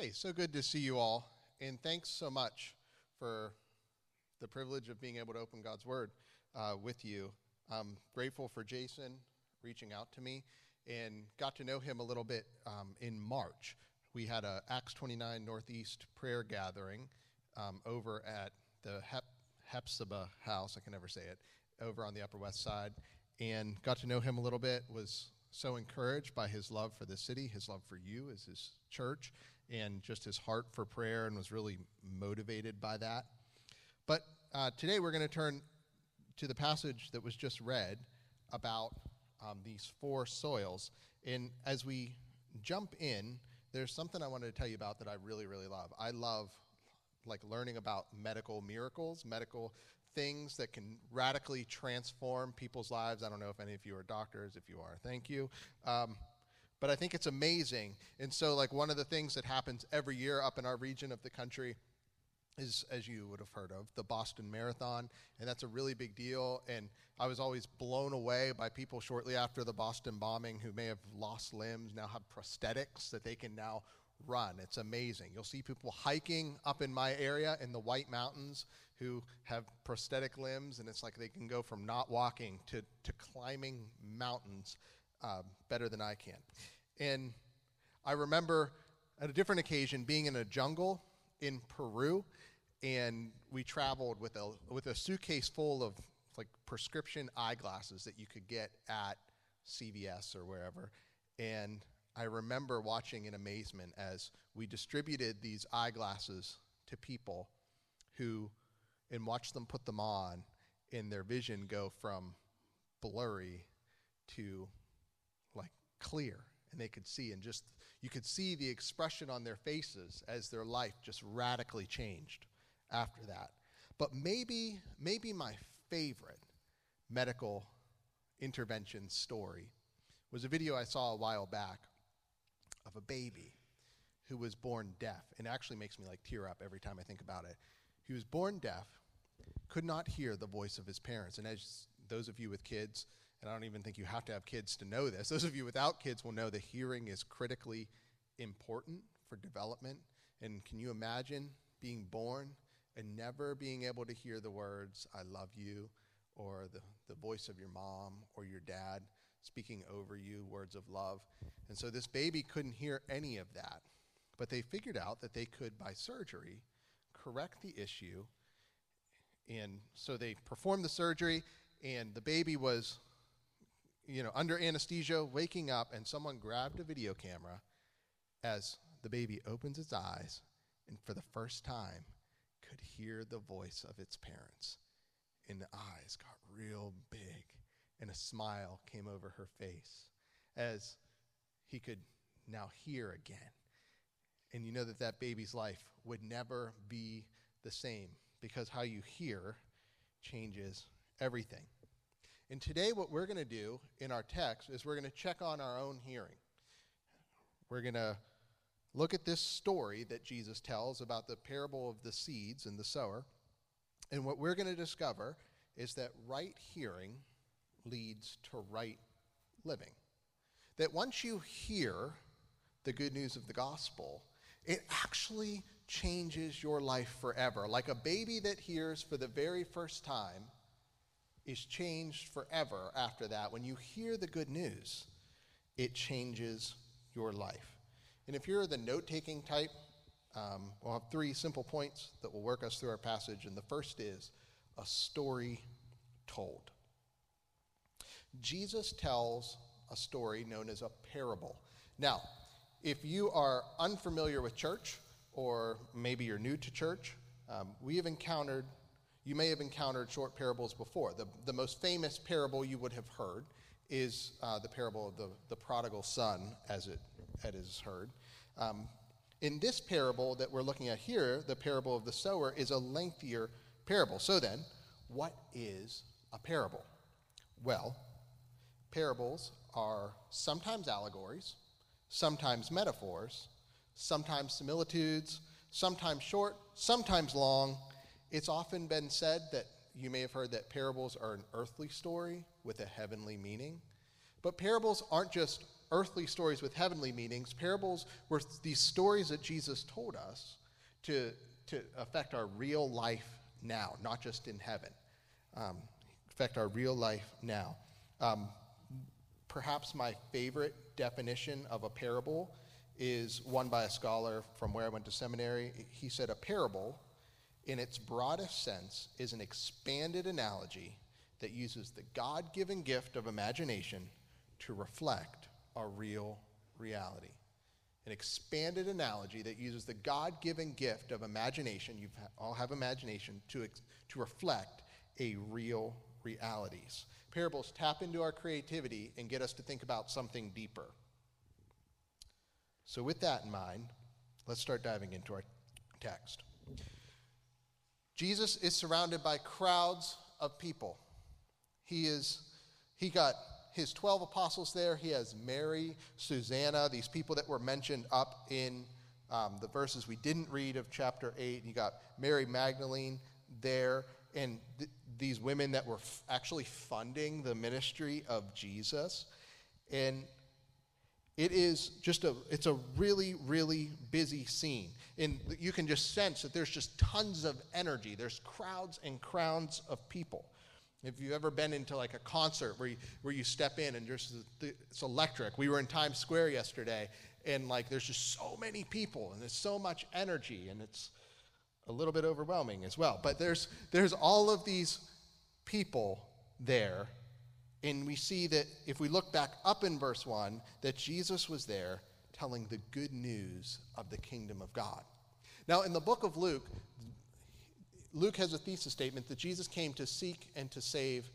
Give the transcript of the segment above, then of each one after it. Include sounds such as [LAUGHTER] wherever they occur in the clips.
Hey, so good to see you all. And thanks so much for the privilege of being able to open God's Word uh, with you. I'm grateful for Jason reaching out to me and got to know him a little bit um, in March. We had a Acts 29 Northeast prayer gathering um, over at the Hep- Hephzibah House, I can never say it, over on the Upper West Side, and got to know him a little bit, was so encouraged by his love for the city, his love for you as his church, and just his heart for prayer, and was really motivated by that. But uh, today we're going to turn to the passage that was just read about um, these four soils. And as we jump in, there's something I wanted to tell you about that I really, really love. I love like learning about medical miracles, medical things that can radically transform people's lives. I don't know if any of you are doctors. If you are, thank you. Um, but I think it's amazing. And so, like, one of the things that happens every year up in our region of the country is, as you would have heard of, the Boston Marathon. And that's a really big deal. And I was always blown away by people shortly after the Boston bombing who may have lost limbs, now have prosthetics that they can now run. It's amazing. You'll see people hiking up in my area in the White Mountains who have prosthetic limbs, and it's like they can go from not walking to, to climbing mountains uh, better than I can. And I remember at a different occasion being in a jungle in Peru, and we traveled with a with a suitcase full of like prescription eyeglasses that you could get at CVS or wherever. And I remember watching in amazement as we distributed these eyeglasses to people who, and watched them put them on, and their vision go from blurry to clear and they could see and just you could see the expression on their faces as their life just radically changed after that. But maybe maybe my favorite medical intervention story was a video i saw a while back of a baby who was born deaf and it actually makes me like tear up every time i think about it. He was born deaf could not hear the voice of his parents and as those of you with kids and I don't even think you have to have kids to know this. [LAUGHS] Those of you without kids will know that hearing is critically important for development. And can you imagine being born and never being able to hear the words, I love you, or the, the voice of your mom or your dad speaking over you, words of love? And so this baby couldn't hear any of that. But they figured out that they could, by surgery, correct the issue. And so they performed the surgery, and the baby was you know, under anesthesia, waking up, and someone grabbed a video camera as the baby opens its eyes and for the first time could hear the voice of its parents. And the eyes got real big, and a smile came over her face as he could now hear again. And you know that that baby's life would never be the same because how you hear changes everything. And today, what we're going to do in our text is we're going to check on our own hearing. We're going to look at this story that Jesus tells about the parable of the seeds and the sower. And what we're going to discover is that right hearing leads to right living. That once you hear the good news of the gospel, it actually changes your life forever. Like a baby that hears for the very first time is changed forever after that. When you hear the good news, it changes your life. And if you're the note taking type, um, we'll have three simple points that will work us through our passage. And the first is a story told. Jesus tells a story known as a parable. Now, if you are unfamiliar with church, or maybe you're new to church, um, we have encountered you may have encountered short parables before. The, the most famous parable you would have heard is uh, the parable of the, the prodigal son, as it, it is heard. Um, in this parable that we're looking at here, the parable of the sower is a lengthier parable. So then, what is a parable? Well, parables are sometimes allegories, sometimes metaphors, sometimes similitudes, sometimes short, sometimes long, it's often been said that you may have heard that parables are an earthly story with a heavenly meaning. But parables aren't just earthly stories with heavenly meanings. Parables were these stories that Jesus told us to, to affect our real life now, not just in heaven. Um, affect our real life now. Um, perhaps my favorite definition of a parable is one by a scholar from where I went to seminary. He said, A parable, in its broadest sense, is an expanded analogy that uses the God given gift of imagination to reflect a real reality. An expanded analogy that uses the God given gift of imagination, you all have imagination, to, to reflect a real realities. Parables tap into our creativity and get us to think about something deeper. So, with that in mind, let's start diving into our text. Jesus is surrounded by crowds of people. He is he got his 12 apostles there. He has Mary, Susanna, these people that were mentioned up in um, the verses we didn't read of chapter 8. You got Mary Magdalene there, and th- these women that were f- actually funding the ministry of Jesus. And it is just a it's a really really busy scene. And you can just sense that there's just tons of energy. There's crowds and crowds of people. If you've ever been into like a concert where you, where you step in and just it's electric. We were in times square yesterday and like there's just so many people and there's so much energy and it's a little bit overwhelming as well. But there's there's all of these people there and we see that if we look back up in verse 1, that Jesus was there telling the good news of the kingdom of God. Now, in the book of Luke, Luke has a thesis statement that Jesus came to seek and to save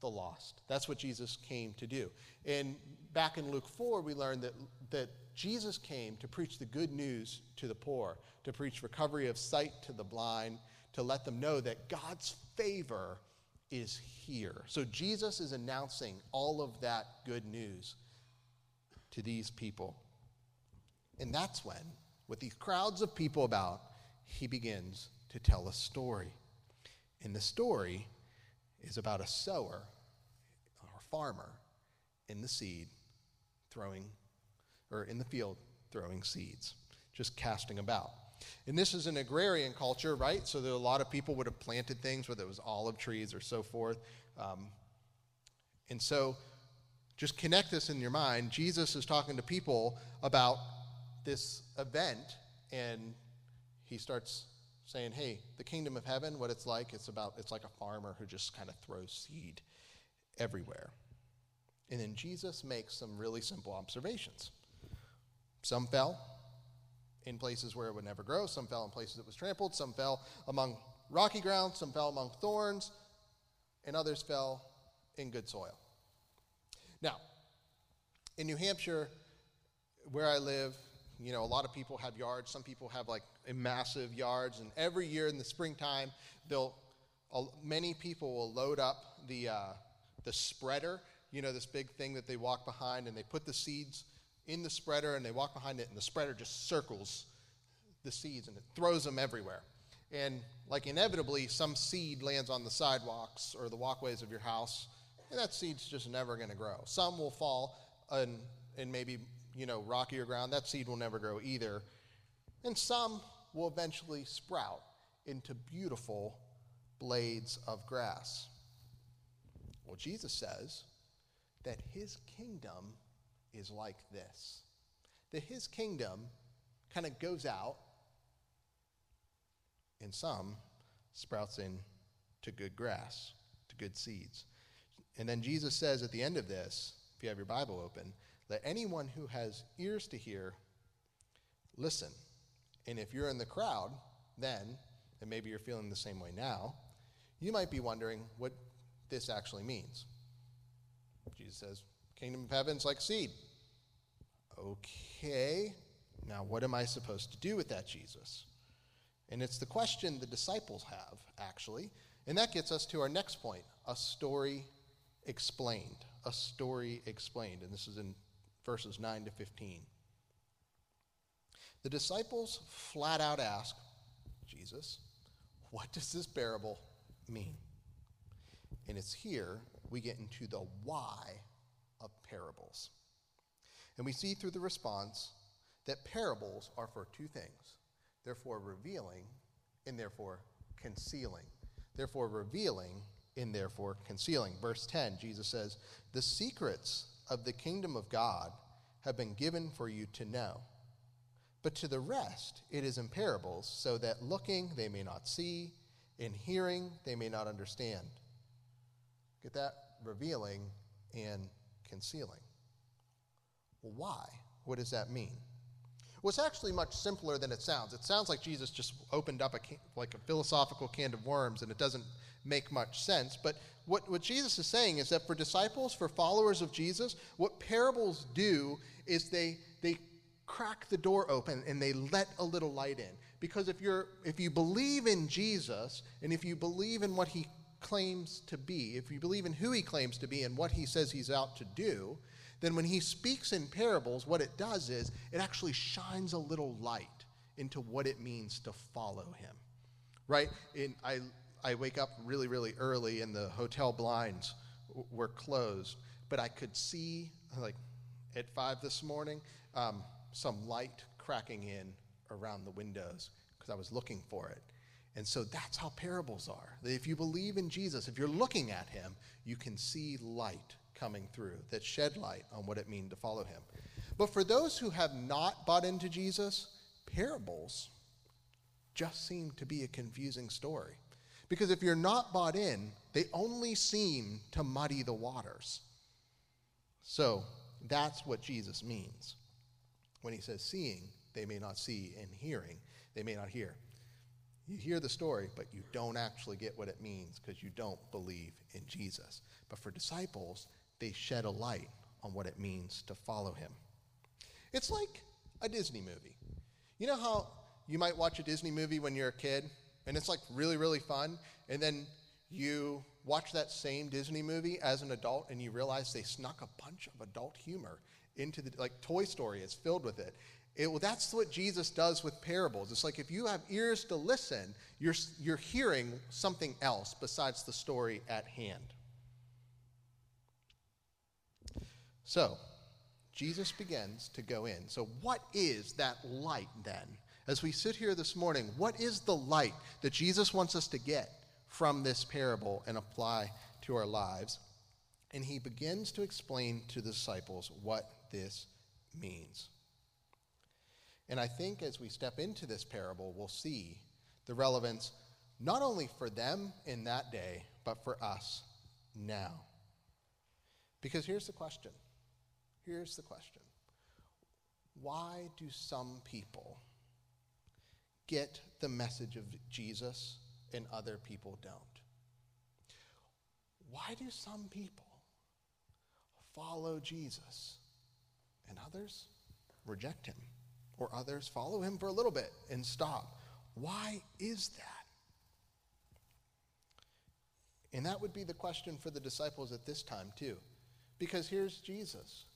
the lost. That's what Jesus came to do. And back in Luke 4, we learned that, that Jesus came to preach the good news to the poor, to preach recovery of sight to the blind, to let them know that God's favor is here. So Jesus is announcing all of that good news to these people. And that's when, with these crowds of people about, he begins to tell a story. And the story is about a sower or farmer in the seed throwing, or in the field throwing seeds, just casting about. And this is an agrarian culture, right? So there a lot of people would have planted things, whether it was olive trees or so forth. Um, and so just connect this in your mind. Jesus is talking to people about this event, and he starts saying, Hey, the kingdom of heaven, what it's like, it's about it's like a farmer who just kind of throws seed everywhere. And then Jesus makes some really simple observations. Some fell, in places where it would never grow. Some fell in places that was trampled. Some fell among rocky ground. Some fell among thorns. And others fell in good soil. Now, in New Hampshire, where I live, you know, a lot of people have yards. Some people have like massive yards. And every year in the springtime, they'll, uh, many people will load up the, uh, the spreader, you know, this big thing that they walk behind, and they put the seeds in the spreader and they walk behind it, and the spreader just circles the seeds and it throws them everywhere. And like inevitably, some seed lands on the sidewalks or the walkways of your house, and that seed's just never going to grow. Some will fall in, in maybe you know rockier ground. That seed will never grow either. And some will eventually sprout into beautiful blades of grass. Well, Jesus says that his kingdom is like this that his kingdom kind of goes out, and some sprouts in to good grass, to good seeds. And then Jesus says at the end of this, if you have your Bible open, let anyone who has ears to hear listen. And if you're in the crowd, then, and maybe you're feeling the same way now, you might be wondering what this actually means. Jesus says, Kingdom of heaven's like seed. Okay, now what am I supposed to do with that, Jesus? And it's the question the disciples have, actually. And that gets us to our next point a story explained. A story explained. And this is in verses 9 to 15. The disciples flat out ask Jesus, what does this parable mean? And it's here we get into the why of parables. And we see through the response that parables are for two things therefore revealing and therefore concealing. Therefore revealing and therefore concealing. Verse 10, Jesus says, The secrets of the kingdom of God have been given for you to know. But to the rest it is in parables, so that looking they may not see, and hearing they may not understand. Get that? Revealing and concealing. Well, why? What does that mean? Well, it's actually much simpler than it sounds. It sounds like Jesus just opened up a like a philosophical can of worms, and it doesn't make much sense. But what, what Jesus is saying is that for disciples, for followers of Jesus, what parables do is they they crack the door open and they let a little light in. Because if you're if you believe in Jesus and if you believe in what he claims to be, if you believe in who he claims to be and what he says he's out to do, then when he speaks in parables, what it does is it actually shines a little light into what it means to follow him. Right? In, I, I wake up really, really early and the hotel blinds were closed, but I could see, like at five this morning, um, some light cracking in around the windows because I was looking for it. And so that's how parables are. If you believe in Jesus, if you're looking at him, you can see light coming through that shed light on what it means to follow him. But for those who have not bought into Jesus, parables just seem to be a confusing story. Because if you're not bought in, they only seem to muddy the waters. So that's what Jesus means when he says, Seeing, they may not see, and hearing, they may not hear. You hear the story, but you don't actually get what it means because you don't believe in Jesus. But for disciples, they shed a light on what it means to follow him. It's like a Disney movie. You know how you might watch a Disney movie when you're a kid and it's like really, really fun, and then you watch that same Disney movie as an adult and you realize they snuck a bunch of adult humor into the, like Toy Story is filled with it. it well, that's what Jesus does with parables. It's like if you have ears to listen, you're, you're hearing something else besides the story at hand. So, Jesus begins to go in. So, what is that light then? As we sit here this morning, what is the light that Jesus wants us to get from this parable and apply to our lives? And he begins to explain to the disciples what this means. And I think as we step into this parable, we'll see the relevance not only for them in that day, but for us now. Because here's the question Here's the question Why do some people get the message of Jesus and other people don't? Why do some people follow Jesus and others reject him? Or others follow him for a little bit and stop? Why is that? And that would be the question for the disciples at this time, too. Because here's Jesus.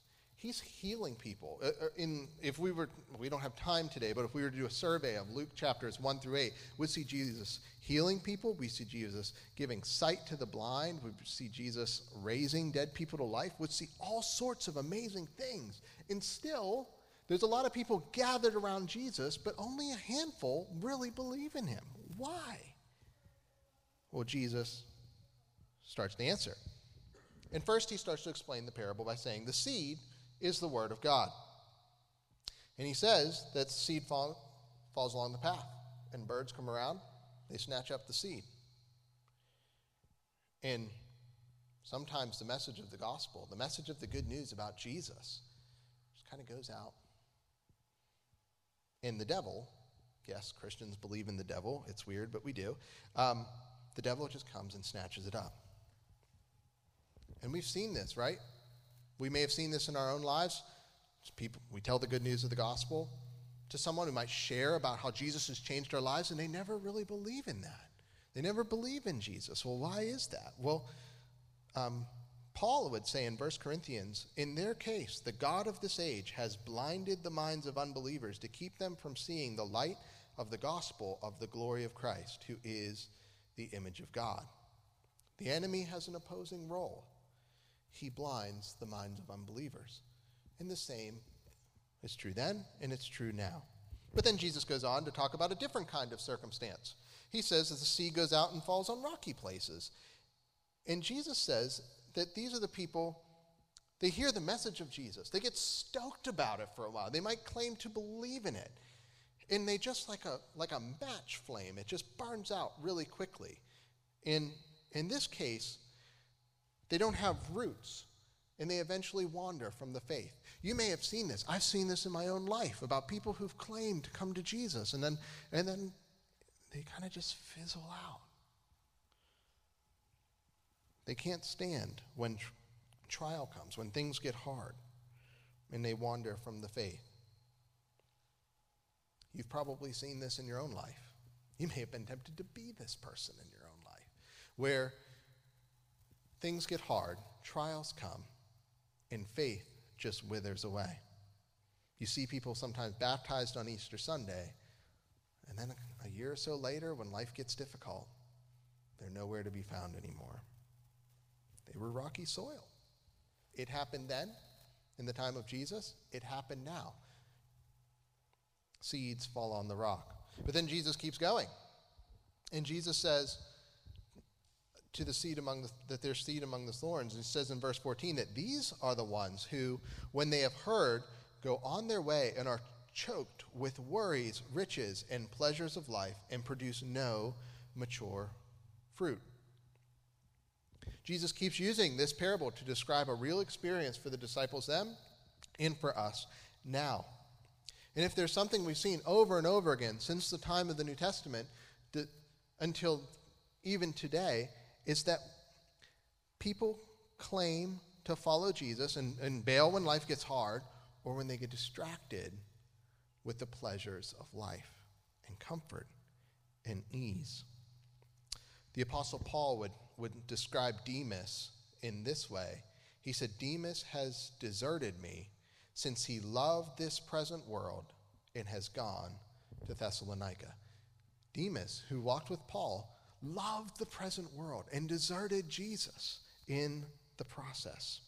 He's healing people. Uh, uh, in, if we were, we don't have time today, but if we were to do a survey of Luke chapters 1 through 8, we'd see Jesus healing people. We see Jesus giving sight to the blind. We see Jesus raising dead people to life. We'd see all sorts of amazing things. And still, there's a lot of people gathered around Jesus, but only a handful really believe in him. Why? Well, Jesus starts to answer. And first, he starts to explain the parable by saying, The seed is the Word of God. And he says that seed fall, falls along the path, and birds come around, they snatch up the seed. And sometimes the message of the gospel, the message of the good news about Jesus, just kind of goes out. And the devil, yes, Christians believe in the devil. It's weird, but we do. Um, the devil just comes and snatches it up. And we've seen this, right? We may have seen this in our own lives. People, we tell the good news of the gospel to someone who might share about how Jesus has changed our lives, and they never really believe in that. They never believe in Jesus. Well, why is that? Well, um, Paul would say in 1 Corinthians, in their case, the God of this age has blinded the minds of unbelievers to keep them from seeing the light of the gospel of the glory of Christ, who is the image of God. The enemy has an opposing role he blinds the minds of unbelievers. And the same is true then, and it's true now. But then Jesus goes on to talk about a different kind of circumstance. He says that the sea goes out and falls on rocky places. And Jesus says that these are the people, they hear the message of Jesus. They get stoked about it for a while. They might claim to believe in it. And they just like a like a match flame, it just burns out really quickly. In in this case, they don't have roots and they eventually wander from the faith. You may have seen this. I've seen this in my own life about people who've claimed to come to Jesus and then and then they kind of just fizzle out. They can't stand when tr- trial comes, when things get hard, and they wander from the faith. You've probably seen this in your own life. You may have been tempted to be this person in your own life, where things get hard, trials come, and faith just withers away. You see people sometimes baptized on Easter Sunday, and then a year or so later, when life gets difficult, they're nowhere to be found anymore. They were rocky soil. It happened then, in the time of Jesus. It happened now. Seeds fall on the rock. But then Jesus keeps going. And Jesus says to the seed among the, that there's seed among the thorns. And he says in verse 14 that these are the ones who, when they have heard, go on their way and are choked with worries, riches, and pleasures of life and produce no mature fruit. Jesus keeps using this parable to describe a real experience for the disciples then and for us now. And if there's something we've seen over and over again since the time of the New Testament that, until even today, is that people claim to follow Jesus and, and bail when life gets hard or when they get distracted with the pleasures of life and comfort and ease. The Apostle Paul would, would describe Demas in this way. He said, Demas has deserted me since he loved this present world and has gone to Thessalonica. Demas, who walked with Paul, loved the present world and deserted Jesus in the process.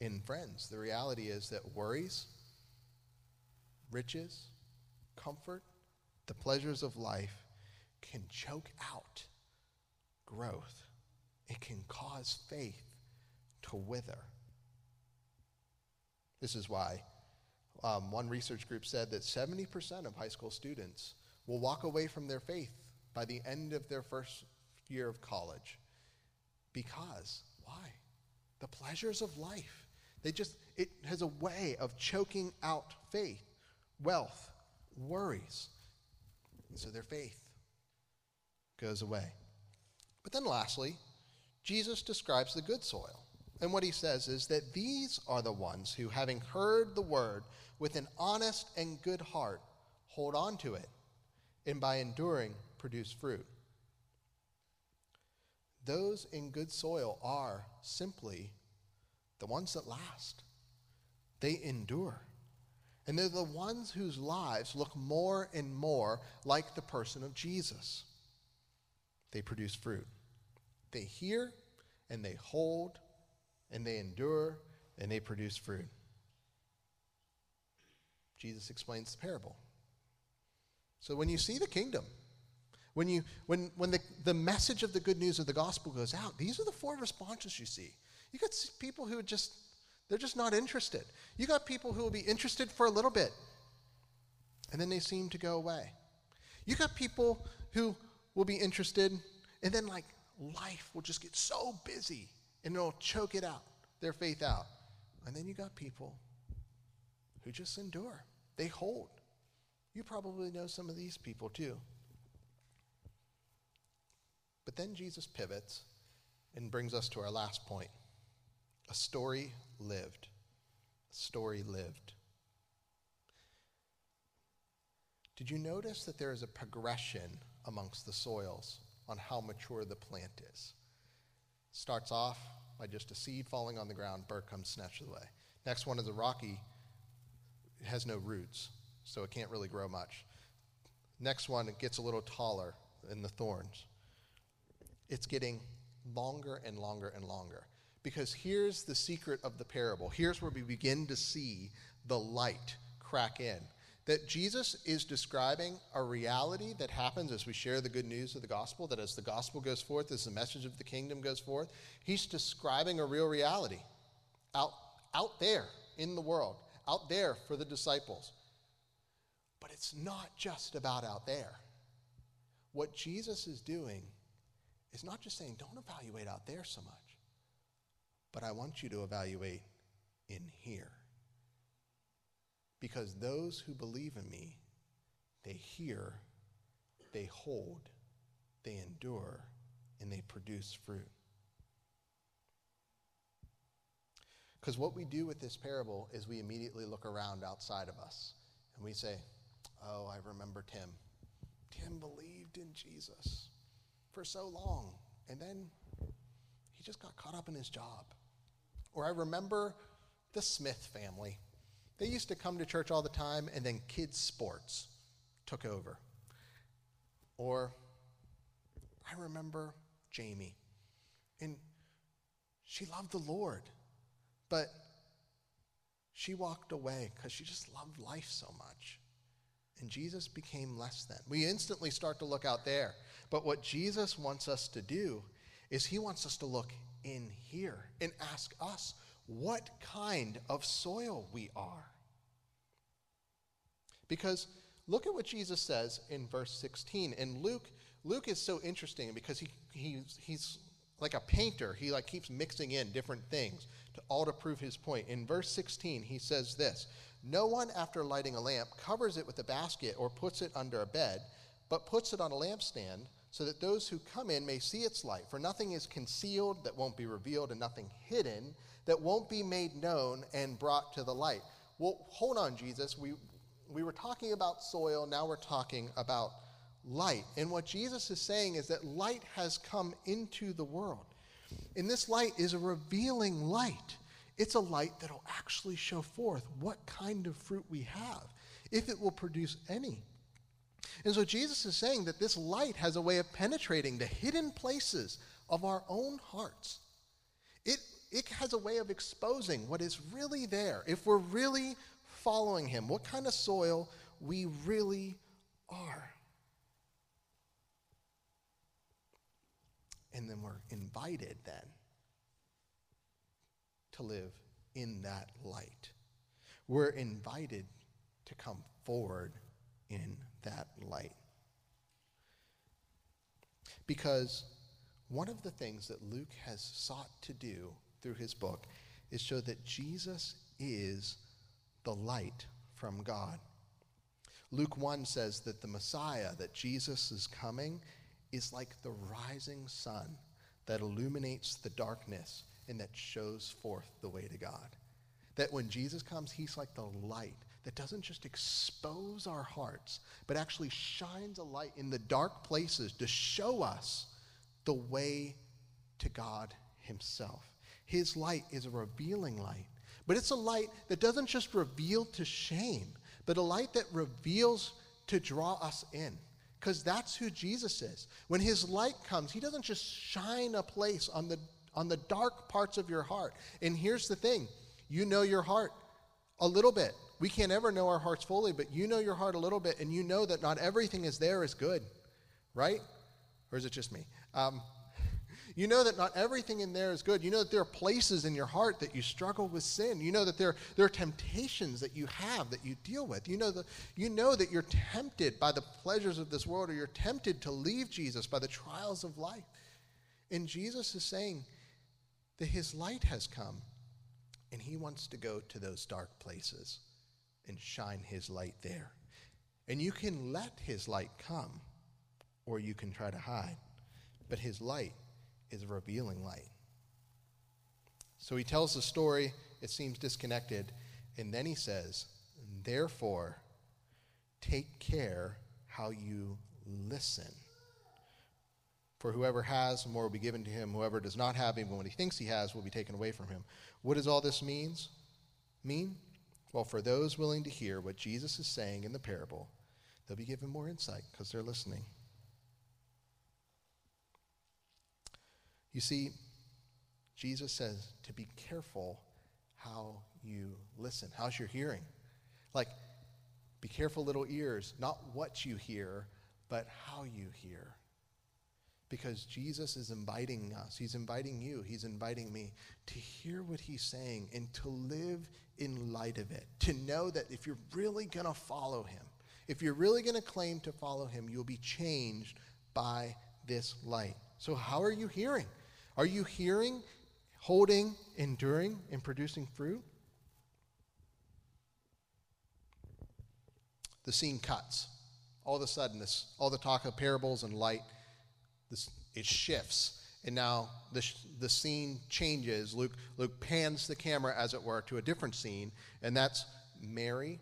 In friends, the reality is that worries, riches, comfort, the pleasures of life can choke out growth. It can cause faith to wither. This is why um, one research group said that 70% of high school students will walk away from their faith by the end of their first year of college. Because, why? The pleasures of life. They just, it has a way of choking out faith, wealth, worries. And so their faith goes away. But then lastly, Jesus describes the good soil. And what he says is that these are the ones who, having heard the word with an honest and good heart, hold on to it, and by enduring, produce fruit. Those in good soil are simply the ones that last, they endure. And they're the ones whose lives look more and more like the person of Jesus. They produce fruit. They hear and they hold and they endure and they produce fruit. Jesus explains the parable. So when you see the kingdom, when, you, when, when the, the message of the good news of the gospel goes out, these are the four responses you see. You got people who just, they're just not interested. You got people who will be interested for a little bit, and then they seem to go away. You got people who will be interested, and then like life will just get so busy, and it'll choke it out, their faith out. And then you got people who just endure. They hold. You probably know some of these people too. But then Jesus pivots and brings us to our last point a story lived. A story lived. Did you notice that there is a progression amongst the soils on how mature the plant is? Starts off by just a seed falling on the ground, bird comes, snatches it away. Next one is a rocky, it has no roots, so it can't really grow much. Next one, it gets a little taller in the thorns. It's getting longer and longer and longer. Because here's the secret of the parable. Here's where we begin to see the light crack in. That Jesus is describing a reality that happens as we share the good news of the gospel, that as the gospel goes forth, as the message of the kingdom goes forth, he's describing a real reality out, out there in the world, out there for the disciples. But it's not just about out there. What Jesus is doing is not just saying, don't evaluate out there so much but I want you to evaluate in here. Because those who believe in me, they hear, they hold, they endure, and they produce fruit. Because what we do with this parable is we immediately look around outside of us and we say, Oh, I remember Tim. Tim believed in Jesus for so long, and then he just got caught up in his job. Or I remember the Smith family. They used to come to church all the time, and then kids' sports took over. Or I remember Jamie. And she loved the Lord, but she walked away because she just loved life so much. And Jesus became less than. We instantly start to look out there. But what Jesus wants us to do is he wants us to look in here and ask us what kind of soil we are. Because look at what Jesus says in verse 16. And Luke, Luke is so interesting because he, he's, he's like a painter. He like keeps mixing in different things to all to prove his point. In verse 16, he says this No one, after lighting a lamp, covers it with a basket or puts it under a bed, but puts it on a lampstand so that those who come in may see its light. For nothing is concealed that won't be revealed, and nothing hidden that won't be made known and brought to the light. Well, hold on, Jesus. We, we were talking about soil, now we're talking about light. And what Jesus is saying is that light has come into the world. And this light is a revealing light. It's a light that'll actually show forth what kind of fruit we have, if it will produce any. And so Jesus is saying that this light has a way of penetrating the hidden places of our own hearts. It, it has a way of exposing what is really there. If we're really following Him, what kind of soil we really are. And then we're invited then to live in that light. We're invited to come forward in that light. Because one of the things that Luke has sought to do through his book is show that Jesus is the light from God. Luke 1 says that the Messiah, that Jesus is coming, is like the rising sun that illuminates the darkness and that shows forth the way to God. That when Jesus comes, he's like the light that doesn't just expose our hearts, but actually shines a light in the dark places to show us the way to God Himself. His light is a revealing light, but it's a light that doesn't just reveal to shame, but a light that reveals to draw us in. Because that's who Jesus is. When his light comes, he doesn't just shine a place on the, on the dark parts of your heart. And here's the thing you know your heart a little bit. We can't ever know our hearts fully, but you know your heart a little bit, and you know that not everything is there is good, right? Or is it just me? Um, [LAUGHS] you know that not everything in there is good. You know that there are places in your heart that you struggle with sin. You know that there, there are temptations that you have that you deal with. You know, that, you know that you're tempted by the pleasures of this world or you're tempted to leave Jesus by the trials of life. And Jesus is saying that his light has come and he wants to go to those dark places and shine his light there. And you can let his light come, or you can try to hide. But his light is a revealing light. So he tells the story, it seems disconnected, and then he says, Therefore, take care how you listen. For whoever has, more will be given to him. Whoever does not have, even what he thinks he has, will be taken away from him. What does all this means? Mean? Well, for those willing to hear what Jesus is saying in the parable, they'll be given more insight because they're listening. You see, Jesus says to be careful how you listen. How's your hearing? Like, be careful, little ears, not what you hear, but how you hear. Because Jesus is inviting us, He's inviting you, He's inviting me to hear what He's saying and to live in light of it. To know that if you're really going to follow Him, if you're really going to claim to follow Him, you'll be changed by this light. So, how are you hearing? Are you hearing, holding, enduring, and producing fruit? The scene cuts. All of a sudden, this, all the talk of parables and light, this, it shifts. And now the, the scene changes. Luke, Luke pans the camera, as it were, to a different scene, and that's Mary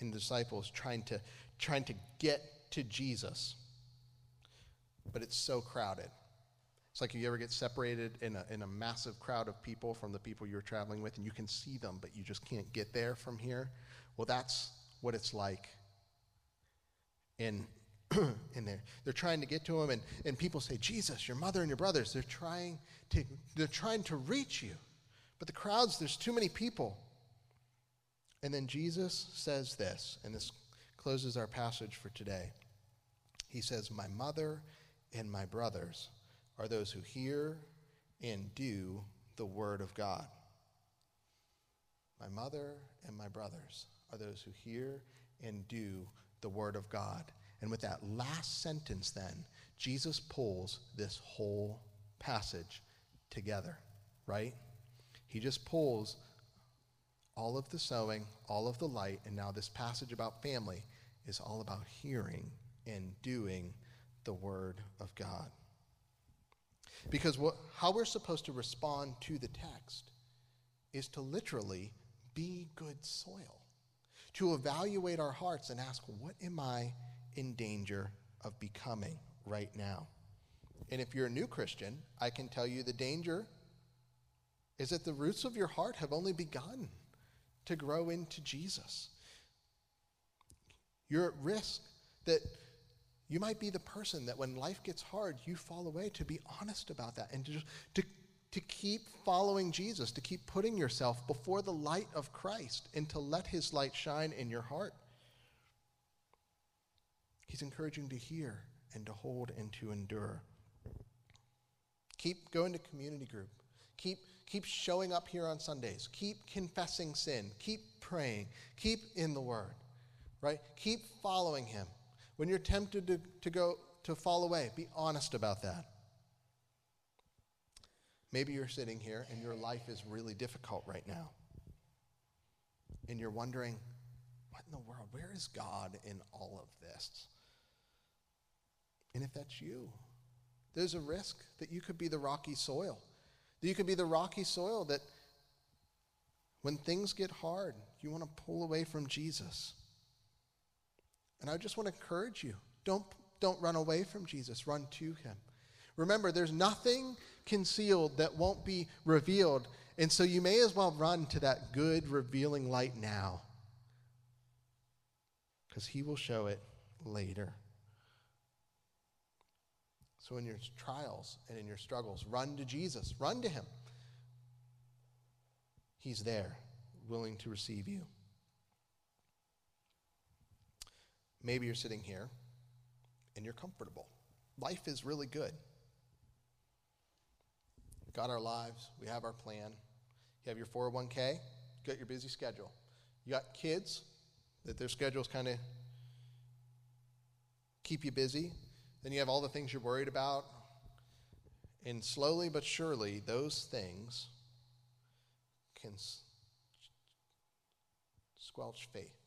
and the disciples trying to, trying to get to Jesus. But it's so crowded. It's like if you ever get separated in a, in a massive crowd of people from the people you're traveling with, and you can see them, but you just can't get there from here. Well, that's what it's like in, [CLEARS THROAT] in there. They're trying to get to him, and, and people say, Jesus, your mother and your brothers, they're trying to, they're trying to reach you. But the crowds, there's too many people. And then Jesus says this, and this closes our passage for today. He says, My mother and my brothers are those who hear and do the word of God. My mother and my brothers are those who hear and do the word of God. And with that last sentence, then, Jesus pulls this whole passage together, right? He just pulls all of the sowing, all of the light, and now this passage about family is all about hearing and doing the Word of God. Because what, how we're supposed to respond to the text is to literally be good soil, to evaluate our hearts and ask, what am I in danger of becoming right now? And if you're a new Christian, I can tell you the danger is that the roots of your heart have only begun to grow into Jesus. You're at risk that you might be the person that when life gets hard, you fall away to be honest about that and to, to, to keep following Jesus, to keep putting yourself before the light of Christ and to let his light shine in your heart. He's encouraging to hear and to hold and to endure. Keep going to community group. Keep Keep showing up here on Sundays. Keep confessing sin. Keep praying. Keep in the Word, right? Keep following Him. When you're tempted to, to go to fall away, be honest about that. Maybe you're sitting here and your life is really difficult right now. And you're wondering, what in the world? Where is God in all of this? And if that's you, there's a risk that you could be the rocky soil That you could be the rocky soil that when things get hard, you want to pull away from Jesus. And I just want to encourage you don't, don't run away from Jesus, run to him. Remember, there's nothing concealed that won't be revealed. And so you may as well run to that good, revealing light now. Because he will show it later. So, in your trials and in your struggles, run to Jesus, run to Him. He's there, willing to receive you. Maybe you're sitting here and you're comfortable. Life is really good. We've got our lives, we have our plan. You have your 401k, you got your busy schedule. You got kids that their schedules kind of keep you busy. Then you have all the things you're worried about. And slowly but surely, those things can squelch faith,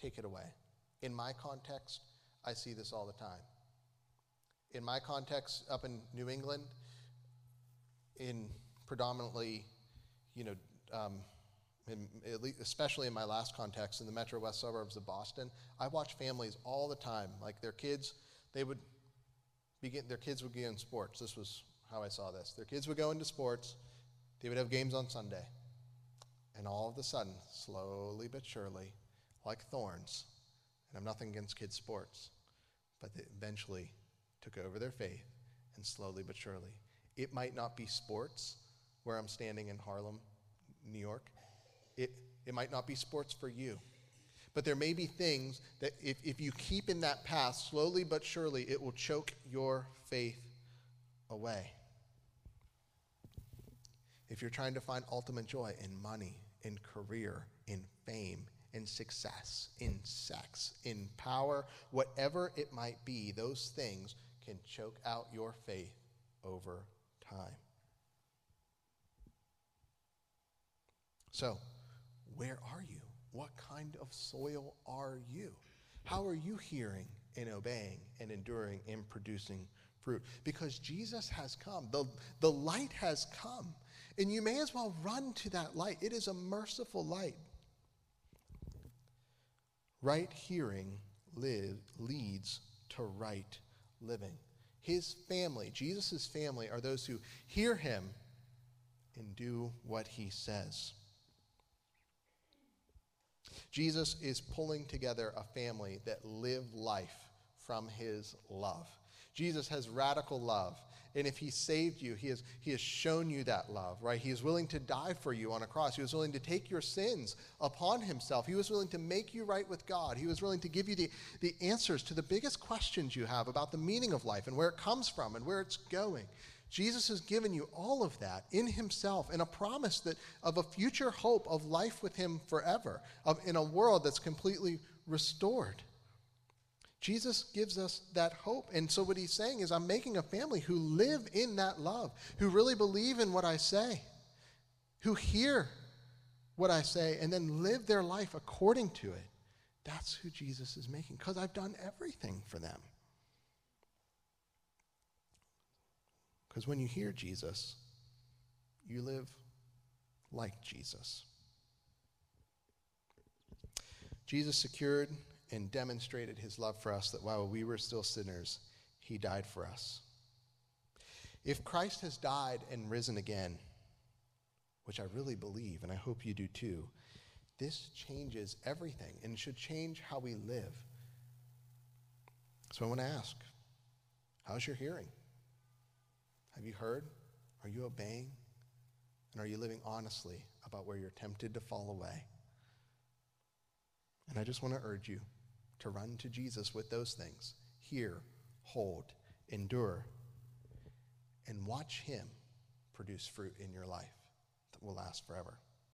take it away. In my context, I see this all the time. In my context, up in New England, in predominantly, you know, um, in, especially in my last context in the metro west suburbs of Boston, I watch families all the time, like their kids they would begin, their kids would be in sports. This was how I saw this. Their kids would go into sports, they would have games on Sunday. And all of a sudden, slowly but surely, like thorns, and I'm nothing against kids' sports, but they eventually took over their faith and slowly but surely. It might not be sports, where I'm standing in Harlem, New York. It, it might not be sports for you. But there may be things that if, if you keep in that path, slowly but surely, it will choke your faith away. If you're trying to find ultimate joy in money, in career, in fame, in success, in sex, in power, whatever it might be, those things can choke out your faith over time. So, where are you? What kind of soil are you? How are you hearing and obeying and enduring and producing fruit? Because Jesus has come, the, the light has come, and you may as well run to that light. It is a merciful light. Right hearing live, leads to right living. His family, Jesus' family, are those who hear him and do what he says. Jesus is pulling together a family that live life from his love. Jesus has radical love. And if he saved you, he has, he has shown you that love, right? He is willing to die for you on a cross. He was willing to take your sins upon himself. He was willing to make you right with God. He was willing to give you the, the answers to the biggest questions you have about the meaning of life and where it comes from and where it's going. Jesus has given you all of that in himself and a promise that of a future hope of life with him forever, of in a world that's completely restored. Jesus gives us that hope. And so what he's saying is I'm making a family who live in that love, who really believe in what I say, who hear what I say and then live their life according to it. That's who Jesus is making because I've done everything for them. Because when you hear Jesus, you live like Jesus. Jesus secured and demonstrated his love for us that while we were still sinners, he died for us. If Christ has died and risen again, which I really believe, and I hope you do too, this changes everything and should change how we live. So I want to ask how's your hearing? Have you heard? Are you obeying? And are you living honestly about where you're tempted to fall away? And I just want to urge you to run to Jesus with those things. Hear, hold, endure, and watch Him produce fruit in your life that will last forever.